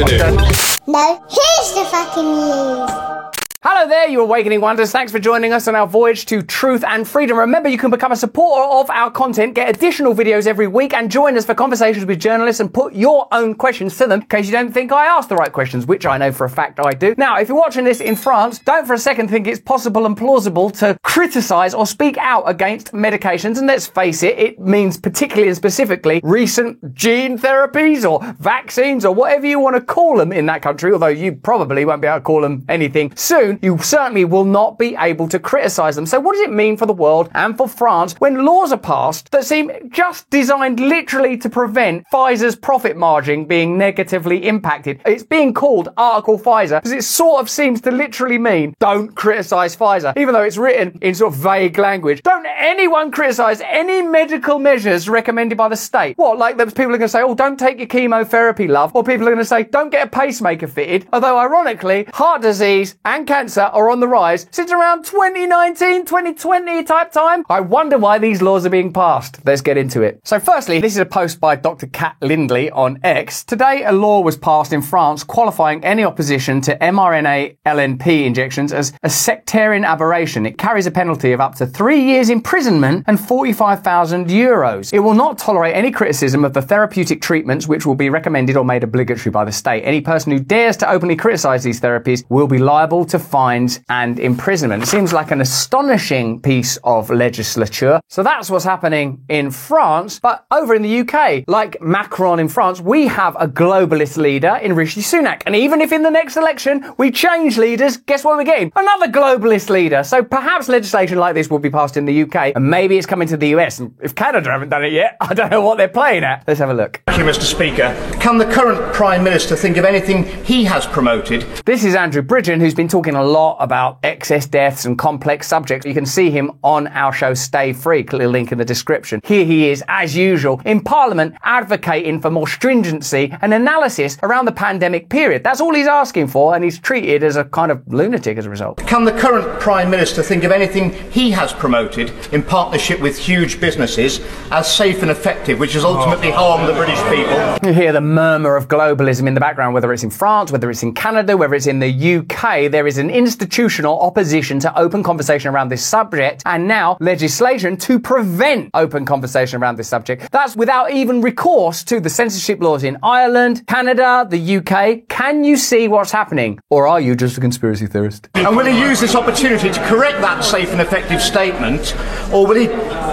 No, here's the fucking news. Hello there, you awakening wonders. Thanks for joining us on our voyage to truth and freedom. Remember, you can become a supporter of our content, get additional videos every week, and join us for conversations with journalists and put your own questions to them in case you don't think I asked the right questions, which I know for a fact I do. Now, if you're watching this in France, don't for a second think it's possible and plausible to criticize or speak out against medications. And let's face it, it means particularly and specifically recent gene therapies or vaccines or whatever you want to call them in that country, although you probably won't be able to call them anything soon you certainly will not be able to criticise them. So what does it mean for the world and for France when laws are passed that seem just designed literally to prevent Pfizer's profit margin being negatively impacted? It's being called Article Pfizer because it sort of seems to literally mean don't criticise Pfizer, even though it's written in sort of vague language. Don't anyone criticise any medical measures recommended by the state. What, like those people are going to say, oh, don't take your chemotherapy, love, or people are going to say, don't get a pacemaker fitted. Although ironically, heart disease and cancer cancer are on the rise since around 2019, 2020 type time. I wonder why these laws are being passed. Let's get into it. So firstly, this is a post by Dr. Kat Lindley on X. Today, a law was passed in France qualifying any opposition to mRNA LNP injections as a sectarian aberration. It carries a penalty of up to three years imprisonment and 45,000 euros. It will not tolerate any criticism of the therapeutic treatments which will be recommended or made obligatory by the state. Any person who dares to openly criticize these therapies will be liable to fines and imprisonment. It seems like an astonishing piece of legislature. So that's what's happening in France. But over in the UK, like Macron in France, we have a globalist leader in Rishi Sunak. And even if in the next election we change leaders, guess what we're getting? Another globalist leader. So perhaps legislation like this will be passed in the UK and maybe it's coming to the US. And if Canada haven't done it yet, I don't know what they're playing at. Let's have a look. Thank you, Mr. Speaker. Can the current Prime Minister think of anything he has promoted? This is Andrew Bridgen, who's been talking a lot about excess deaths and complex subjects. You can see him on our show Stay Free, click the link in the description. Here he is, as usual, in Parliament advocating for more stringency and analysis around the pandemic period. That's all he's asking for, and he's treated as a kind of lunatic as a result. Can the current Prime Minister think of anything he has promoted in partnership with huge businesses as safe and effective, which has ultimately oh. harmed the British people? You hear the murmur of globalism in the background, whether it's in France, whether it's in Canada, whether it's in the UK. There is an institutional opposition to open conversation around this subject and now legislation to prevent open conversation around this subject. That's without even recourse to the censorship laws in Ireland, Canada, the UK. Can you see what's happening? Or are you just a conspiracy theorist? And will he use this opportunity to correct that safe and effective statement, or will he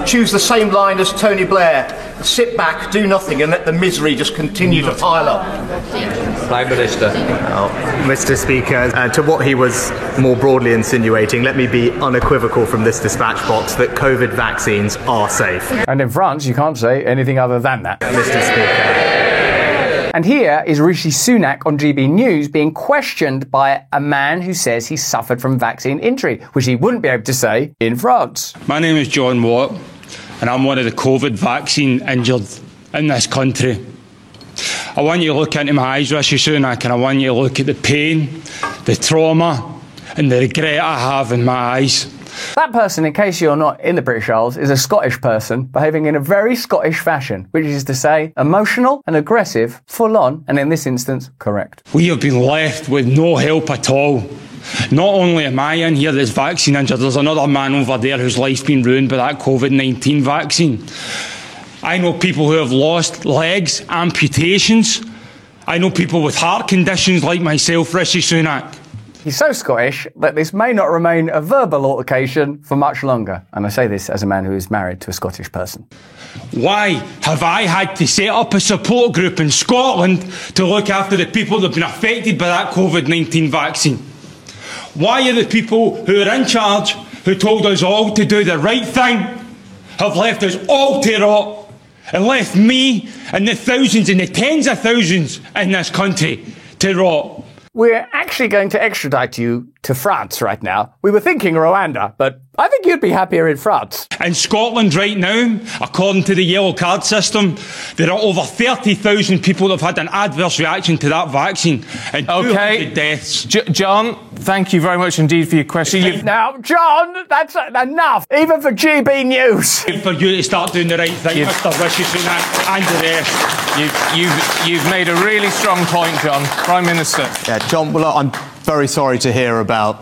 choose the same line as Tony Blair, sit back, do nothing, and let the misery just continue to pile up? Prime Minister. Mr. Speaker, uh, to what he was more broadly insinuating, let me be unequivocal from this dispatch box that COVID vaccines are safe. And in France, you can't say anything other than that. Mr. Speaker. And here is Rishi Sunak on GB News being questioned by a man who says he suffered from vaccine injury, which he wouldn't be able to say in France. My name is John Watt, and I'm one of the COVID vaccine injured in this country. I want you to look into my eyes, Rishi Sunak, and I want you to look at the pain, the trauma, and the regret I have in my eyes. That person, in case you're not in the British Isles, is a Scottish person behaving in a very Scottish fashion, which is to say, emotional and aggressive, full on, and in this instance, correct. We have been left with no help at all. Not only am I in here that's vaccine injured, there's another man over there whose life's been ruined by that COVID 19 vaccine. I know people who have lost legs, amputations. I know people with heart conditions like myself, Rishi Sunak. He's so Scottish that this may not remain a verbal altercation for much longer. And I say this as a man who is married to a Scottish person. Why have I had to set up a support group in Scotland to look after the people that have been affected by that COVID 19 vaccine? Why are the people who are in charge, who told us all to do the right thing, have left us all to rot and left me and the thousands and the tens of thousands in this country to rot? We're actually going to extradite you to France right now. We were thinking Rwanda, but I think you'd be happier in France. In Scotland right now, according to the yellow card system, there are over 30,000 people that have had an adverse reaction to that vaccine and Okay. 200 deaths. J- John, thank you very much indeed for your question. You've, Now, John, that's enough, even for GB News. For you to start doing the right thing, You've- Mr. Rishi Sunak and the rest. you've, you've, you've made a really strong point, John. Prime Minister. Yeah, John, well, I'm very sorry to hear about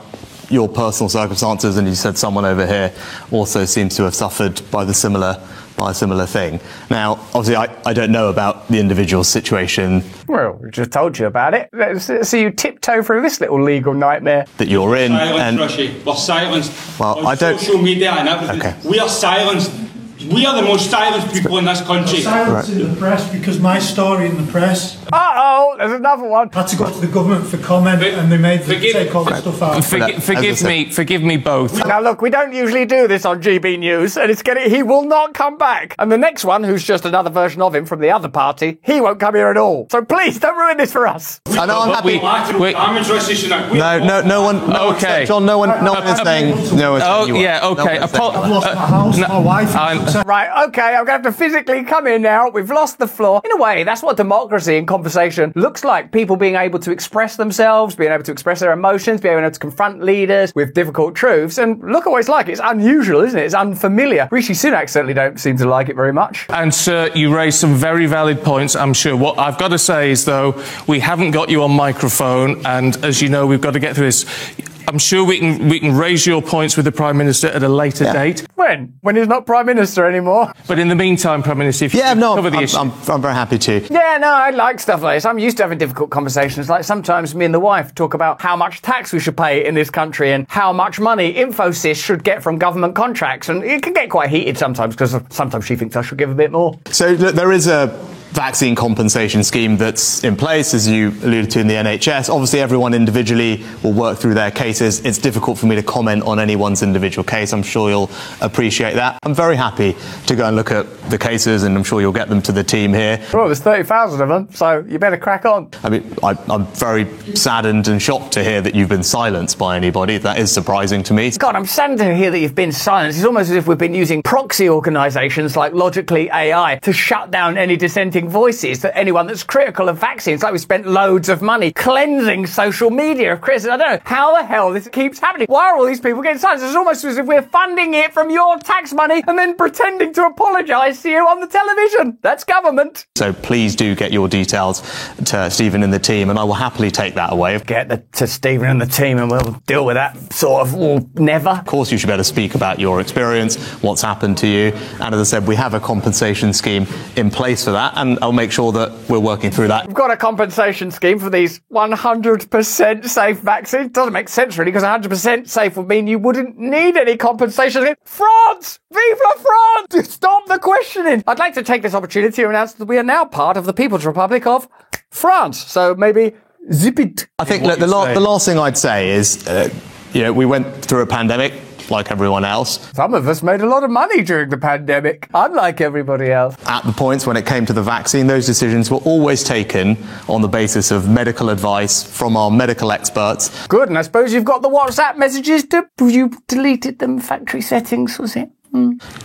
your personal circumstances, and you said someone over here also seems to have suffered by the similar by a similar thing. Now, obviously, I, I don't know about the individual situation Well, we just told you about it. Let's let's see you tiptoe through this little legal nightmare. that you're in, Silenced, and Rishi. We're silenced. Well, on I don't- social media and everything. Okay. We are silenced. We are the most silenced people in this country. Silence in the press because my story in the press Uh oh, there's another one. had to go to the government for comment and they made them Forgive- take all the stuff out. Forgi- But, forgive said- me, forgive me both. Now look, we don't usually do this on GB News, and it's getting he will not come back. And the next one, who's just another version of him from the other party, he won't come here at all. So please don't ruin this for us. I know I'm happy. we- Collateral Wait. damage, Rishi Sunak. We- no, no, no one. No Okay. said- John, no one, no one is saying. No one's Oh, you yeah, okay. one is Apo- you. I've lost my house, no, my wife. Right, okay, I'm going to have to physically come in now. We've lost the floor. In a way, that's what democracy in conversation looks like. People being able to express themselves, being able to express their emotions, being able to confront leaders with difficult truths. And look at what it's like. It's unusual, isn't it? It's unfamiliar. Rishi Sunak certainly don't seem to like it very much. And sir, you raised some very valid points, I'm sure. What I've got to say is, though, we haven't got you on microphone, and as you know, we've got to get through this. I'm sure we can we can raise your points with the Prime Minister at a later date. When? When he's not Prime Minister anymore? But in the meantime, Prime Minister, if you Yeah, could no, cover the I'm, issue. I'm, I'm very happy to. Yeah, no, I like stuff like this. I'm used to having difficult conversations. Like sometimes me and the wife talk about how much tax we should pay in this country and how much money Infosys should get from government contracts. And it can get quite heated sometimes because sometimes she thinks I should give a bit more. So look, there is a vaccine compensation scheme that's in place, as you alluded to in the NHS. Obviously, everyone individually will work through their cases. It's difficult for me to comment on anyone's individual case. I'm sure you'll appreciate that. I'm very happy to go and look at the cases, and I'm sure you'll get them to the team here. Well, there's 30,000 of them, so you better crack on. I mean, I, I'm very saddened and shocked to hear that you've been silenced by anybody. That is surprising to me. God, I'm saddened to hear that you've been silenced. It's almost as if we've been using proxy organisations like Logically AI to shut down any dissenting voices, that anyone that's critical of vaccines. Like we spent loads of money cleansing social media of criticism. I don't know how the hell this keeps happening. Why are all these people getting silenced? It's almost as if we're funding it from your tax money and then pretending to apologise to you on the television. That's government. So please do get your details to Stephen and the team, and I will happily take that away. Get the, to Stephen and the team and we'll deal with that sort of or never. Of course, you should be able to speak about your experience, what's happened to you. And as I said, we have a compensation scheme in place for that, and I'll make sure that we're working through that. We've got a compensation scheme for these 100% safe vaccines. Doesn't make sense really, because 100% safe would mean you wouldn't need any compensation. France! Vive la France! Stop the questioning! I'd like to take this opportunity to announce that we are now part of the People's Republic of France. So maybe zip it. I think look, the, la- the last thing I'd say is, uh, you know, we went through a pandemic like everyone else. Some of us made a lot of money during the pandemic, unlike everybody else. At the points when it came to the vaccine, those decisions were always taken on the basis of medical advice from our medical experts. Good, and I suppose you've got the WhatsApp messages to. You deleted them, factory settings, was it?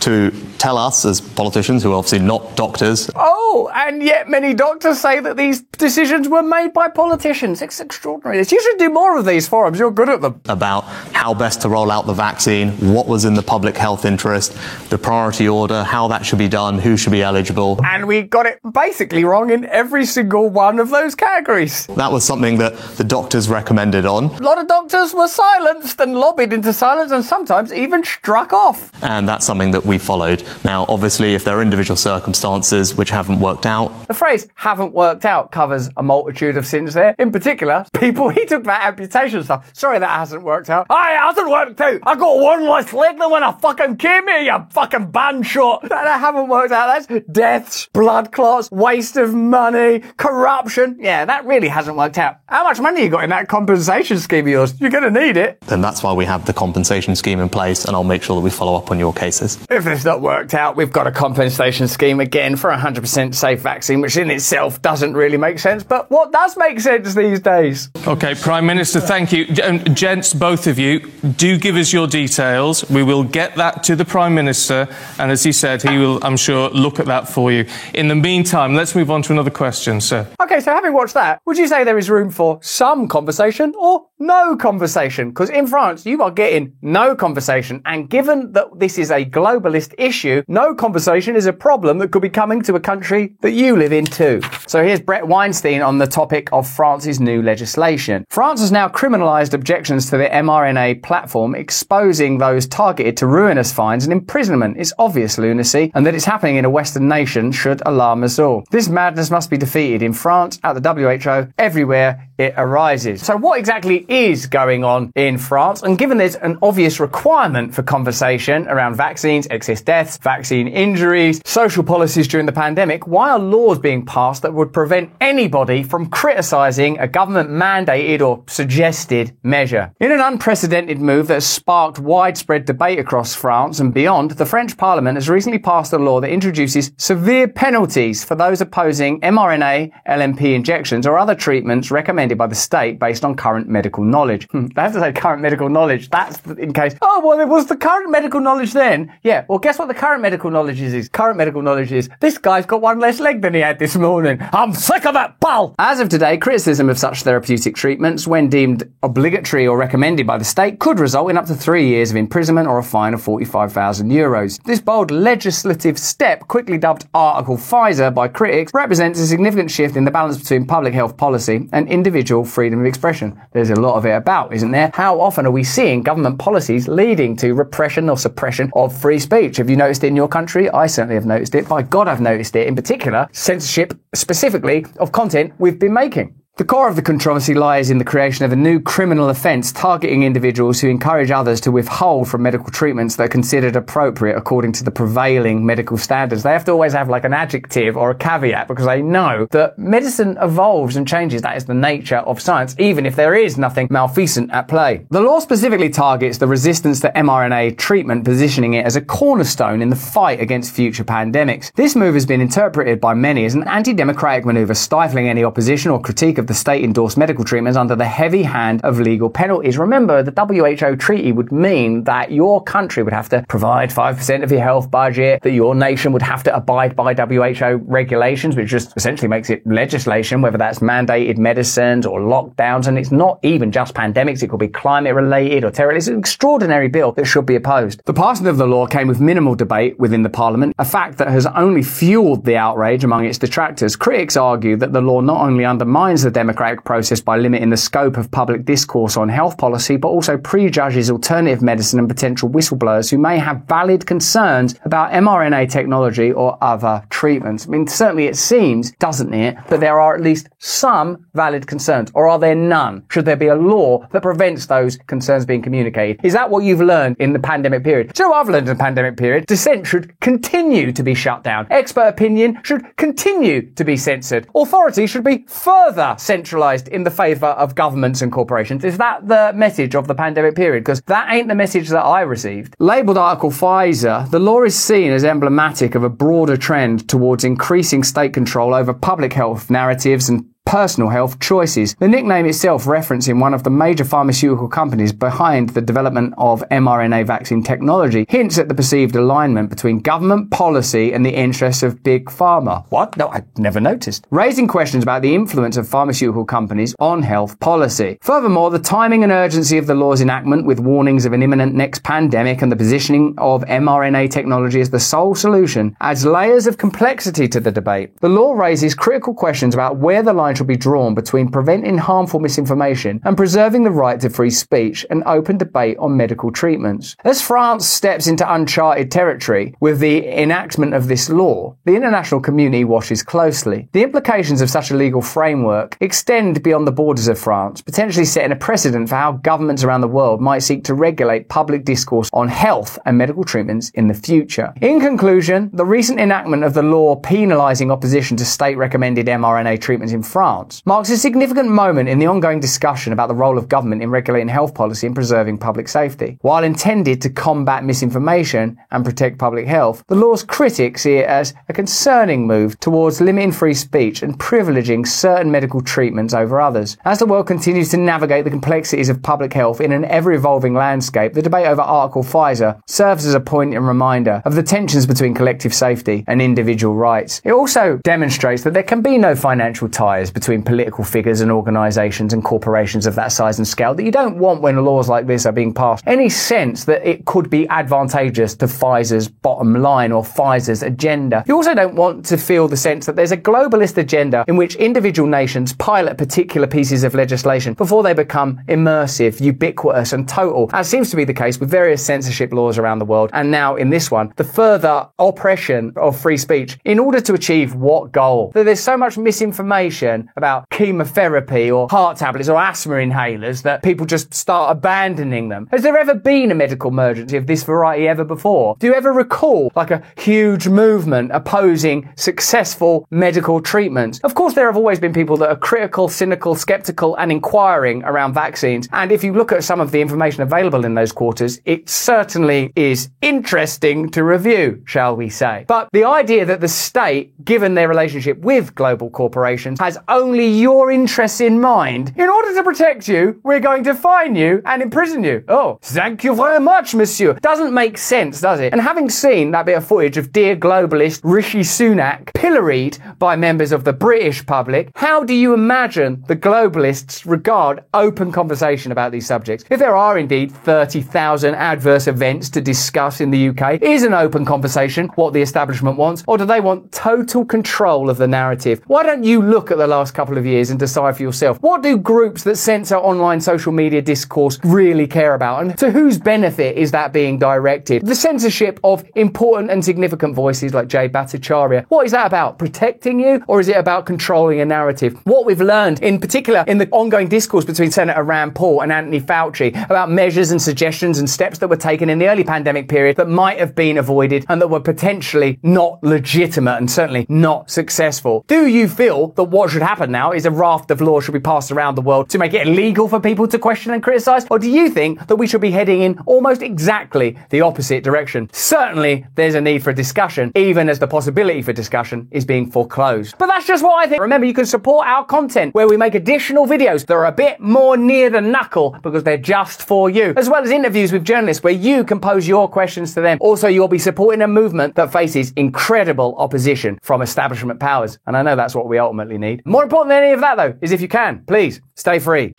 To tell us as politicians, who are obviously not doctors, Oh, and yet many doctors say that these decisions were made by politicians. It's extraordinary. You should do more of these forums. You're good at them. about how best to roll out the vaccine, what was in the public health interest, the priority order, how that should be done, who should be eligible. And we got it basically wrong in every single one of those categories. That was something that the doctors recommended on, A lot of doctors were silenced and lobbied into silence and sometimes even struck off. and that's that's something that we followed. Now, obviously, if there are individual circumstances which haven't worked out, The phrase haven't worked out covers a multitude of sins there. In particular, people, he took that amputation stuff. Sorry that hasn't worked out. Aye, it hasn't worked out. I got one less leg than when I fucking came here, you fucking band shot. That, that haven't worked out. That's deaths, blood clots, waste of money, corruption. Yeah, that really hasn't worked out. How much money you got in that compensation scheme of yours? You're gonna need it. then that's why we have the compensation scheme in place, and I'll make sure that we follow up on your cases. If it's not worked out, we've got a compensation scheme again for a 100% safe vaccine, which in itself doesn't really make sense. But what does make sense these days? Okay, Prime Minister, thank you. G- um, Gents, both of you, do give us your details. We will get that to the Prime Minister, and as he said, he will, I'm sure, look at that for you. In the meantime, let's move on to another question, sir. Okay, so having watched that, would you say there is room for some conversation or no conversation? Because in France, you are getting no conversation. And given that this is a globalist issue, no conversation is a problem that could be coming to a country that you live in too. So here's Brett Weinstein on the topic of France's new legislation. France has now criminalised objections to the mRNA platform, exposing those targeted to ruinous fines and imprisonment. It's obvious lunacy, and that it's happening in a Western nation should alarm us all. This madness must be defeated in France, at the WHO, everywhere it arises. So what exactly is going on in France? And given there's an obvious requirement for conversation around vaccines, excess deaths, vaccine injuries, social policies during the pandemic, why are laws being passed that would prevent anybody from criticising a government mandated or suggested measure? In an unprecedented move that has sparked widespread debate across France and beyond, the French Parliament has recently passed a law that introduces severe penalties for those opposing mRNA, LNP injections or other treatments recommended by the state based on current medical knowledge. Hmm, have to say current medical knowledge. That's in case, oh, well, it was the current medical knowledge then. Yeah, well, guess what the current medical knowledge is? current medical knowledge is this guy's got one less leg than he had this morning. I'm sick of it, pal! As of today, criticism of such therapeutic treatments, when deemed obligatory or recommended by the state, could result in up to three years of imprisonment or a fine of 45,000 euros. This bold legislative step, quickly dubbed Article Pfizer by critics, represents a significant shift in the balance between public health policy and individual freedom of expression. There's a lot of it about, isn't there? How often are we seeing government policies leading to repression or suppression of free speech? Have you noticed it in your country? I certainly have noticed it. By God, I've noticed it. In particular, censorship specifically of content we've been making. The core of the controversy lies in the creation of a new criminal offence targeting individuals who encourage others to withhold from medical treatments that are considered appropriate according to the prevailing medical standards. They have to always have like an adjective or a caveat because they know that medicine evolves and changes. That is the nature of science, even if there is nothing malfeasant at play. The law specifically targets the resistance to mRNA treatment, positioning it as a cornerstone in the fight against future pandemics. This move has been interpreted by many as an anti-democratic maneuver, stifling any opposition or critique of the state endorsed medical treatments under the heavy hand of legal penalties. Remember, the WHO treaty would mean that your country would have to provide 5% of your health budget, that your nation would have to abide by WHO regulations, which just essentially makes it legislation, whether that's mandated medicines or lockdowns. And it's not even just pandemics, it could be climate related or terror. It's an extraordinary bill that should be opposed. The passing of the law came with minimal debate within the parliament, a fact that has only fueled the outrage among its detractors. Critics argue that the law not only undermines the democratic process by limiting the scope of public discourse on health policy, but also prejudges alternative medicine and potential whistleblowers who may have valid concerns about mRNA technology or other treatments. I mean, certainly it seems, doesn't it, that there are at least some valid concerns, or are there none? Should there be a law that prevents those concerns being communicated? Is that what you've learned in the pandemic period? What I've learned in the pandemic period? Dissent should continue to be shut down. Expert opinion should continue to be censored. Authority should be further centralized in the favor of governments and corporations. Is that the message of the pandemic period? Because that ain't the message that I received. Labeled Article Pfizer, the law is seen as emblematic of a broader trend towards increasing state control over public health narratives and personal health choices. The nickname itself referencing one of the major pharmaceutical companies behind the development of mRNA vaccine technology hints at the perceived alignment between government policy and the interests of big pharma. What? No, I never noticed. Raising questions about the influence of pharmaceutical companies on health policy. Furthermore, the timing and urgency of the law's enactment with warnings of an imminent next pandemic and the positioning of mRNA technology as the sole solution adds layers of complexity to the debate. The law raises critical questions about where the line be drawn between preventing harmful misinformation and preserving the right to free speech and open debate on medical treatments. As France steps into uncharted territory with the enactment of this law, the international community watches closely. The implications of such a legal framework extend beyond the borders of France, potentially setting a precedent for how governments around the world might seek to regulate public discourse on health and medical treatments in the future. In conclusion, the recent enactment of the law penalising opposition to state recommended mRNA treatments in France marks a significant moment in the ongoing discussion about the role of government in regulating health policy and preserving public safety. While intended to combat misinformation and protect public health, the law's critics see it as a concerning move towards limiting free speech and privileging certain medical treatments over others. As the world continues to navigate the complexities of public health in an ever evolving landscape, the debate over Article Pfizer serves as a poignant reminder of the tensions between collective safety and individual rights. It also demonstrates that there can be no financial ties between political figures and organisations and corporations of that size and scale that you don't want when laws like this are being passed. Any sense that it could be advantageous to Pfizer's bottom line or Pfizer's agenda. You also don't want to feel the sense that there's a globalist agenda in which individual nations pilot particular pieces of legislation before they become immersive, ubiquitous, and total, as seems to be the case with various censorship laws around the world. And now in this one, the further oppression of free speech in order to achieve what goal? That there's so much misinformation about chemotherapy or heart tablets or asthma inhalers that people just start abandoning them. Has there ever been a medical emergency of this variety ever before? Do you ever recall like a huge movement opposing successful medical treatments? Of course, there have always been people that are critical, cynical, skeptical, and inquiring around vaccines. And if you look at some of the information available in those quarters, it certainly is interesting to review, shall we say. But the idea that the state, given their relationship with global corporations, has only your interests in mind, in order to protect you, we're going to fine you and imprison you. Oh, thank you very much, monsieur. Doesn't make sense, does it? And having seen that bit of footage of dear globalist Rishi Sunak pilloried by members of the British public, how do you imagine the globalists regard open conversation about these subjects? If there are indeed 30,000 adverse events to discuss in the UK, is an open conversation what the establishment wants, or do they want total control of the narrative? Why don't you look at the couple of years and decide for yourself what do groups that censor online social media discourse really care about, and to whose benefit is that being directed? The censorship of important and significant voices like Jay Bhattacharya. What is that about? Protecting you, or is it about controlling a narrative? What we've learned, in particular, in the ongoing discourse between Senator Rand Paul and Anthony Fauci about measures and suggestions and steps that were taken in the early pandemic period that might have been avoided and that were potentially not legitimate and certainly not successful. Do you feel that what should happen now is a raft of laws should be passed around the world to make it illegal for people to question and criticize? Or do you think that we should be heading in almost exactly the opposite direction? Certainly, there's a need for discussion, even as the possibility for discussion is being foreclosed. But that's just what I think. Remember, you can support our content where we make additional videos that are a bit more near the knuckle because they're just for you, as well as interviews with journalists where you can pose your questions to them. Also, you'll be supporting a movement that faces incredible opposition from establishment powers. And I know that's what we ultimately need. More important than any of that, though, is if you can, please stay free.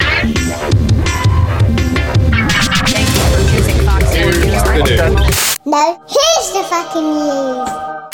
No, here's the fucking news.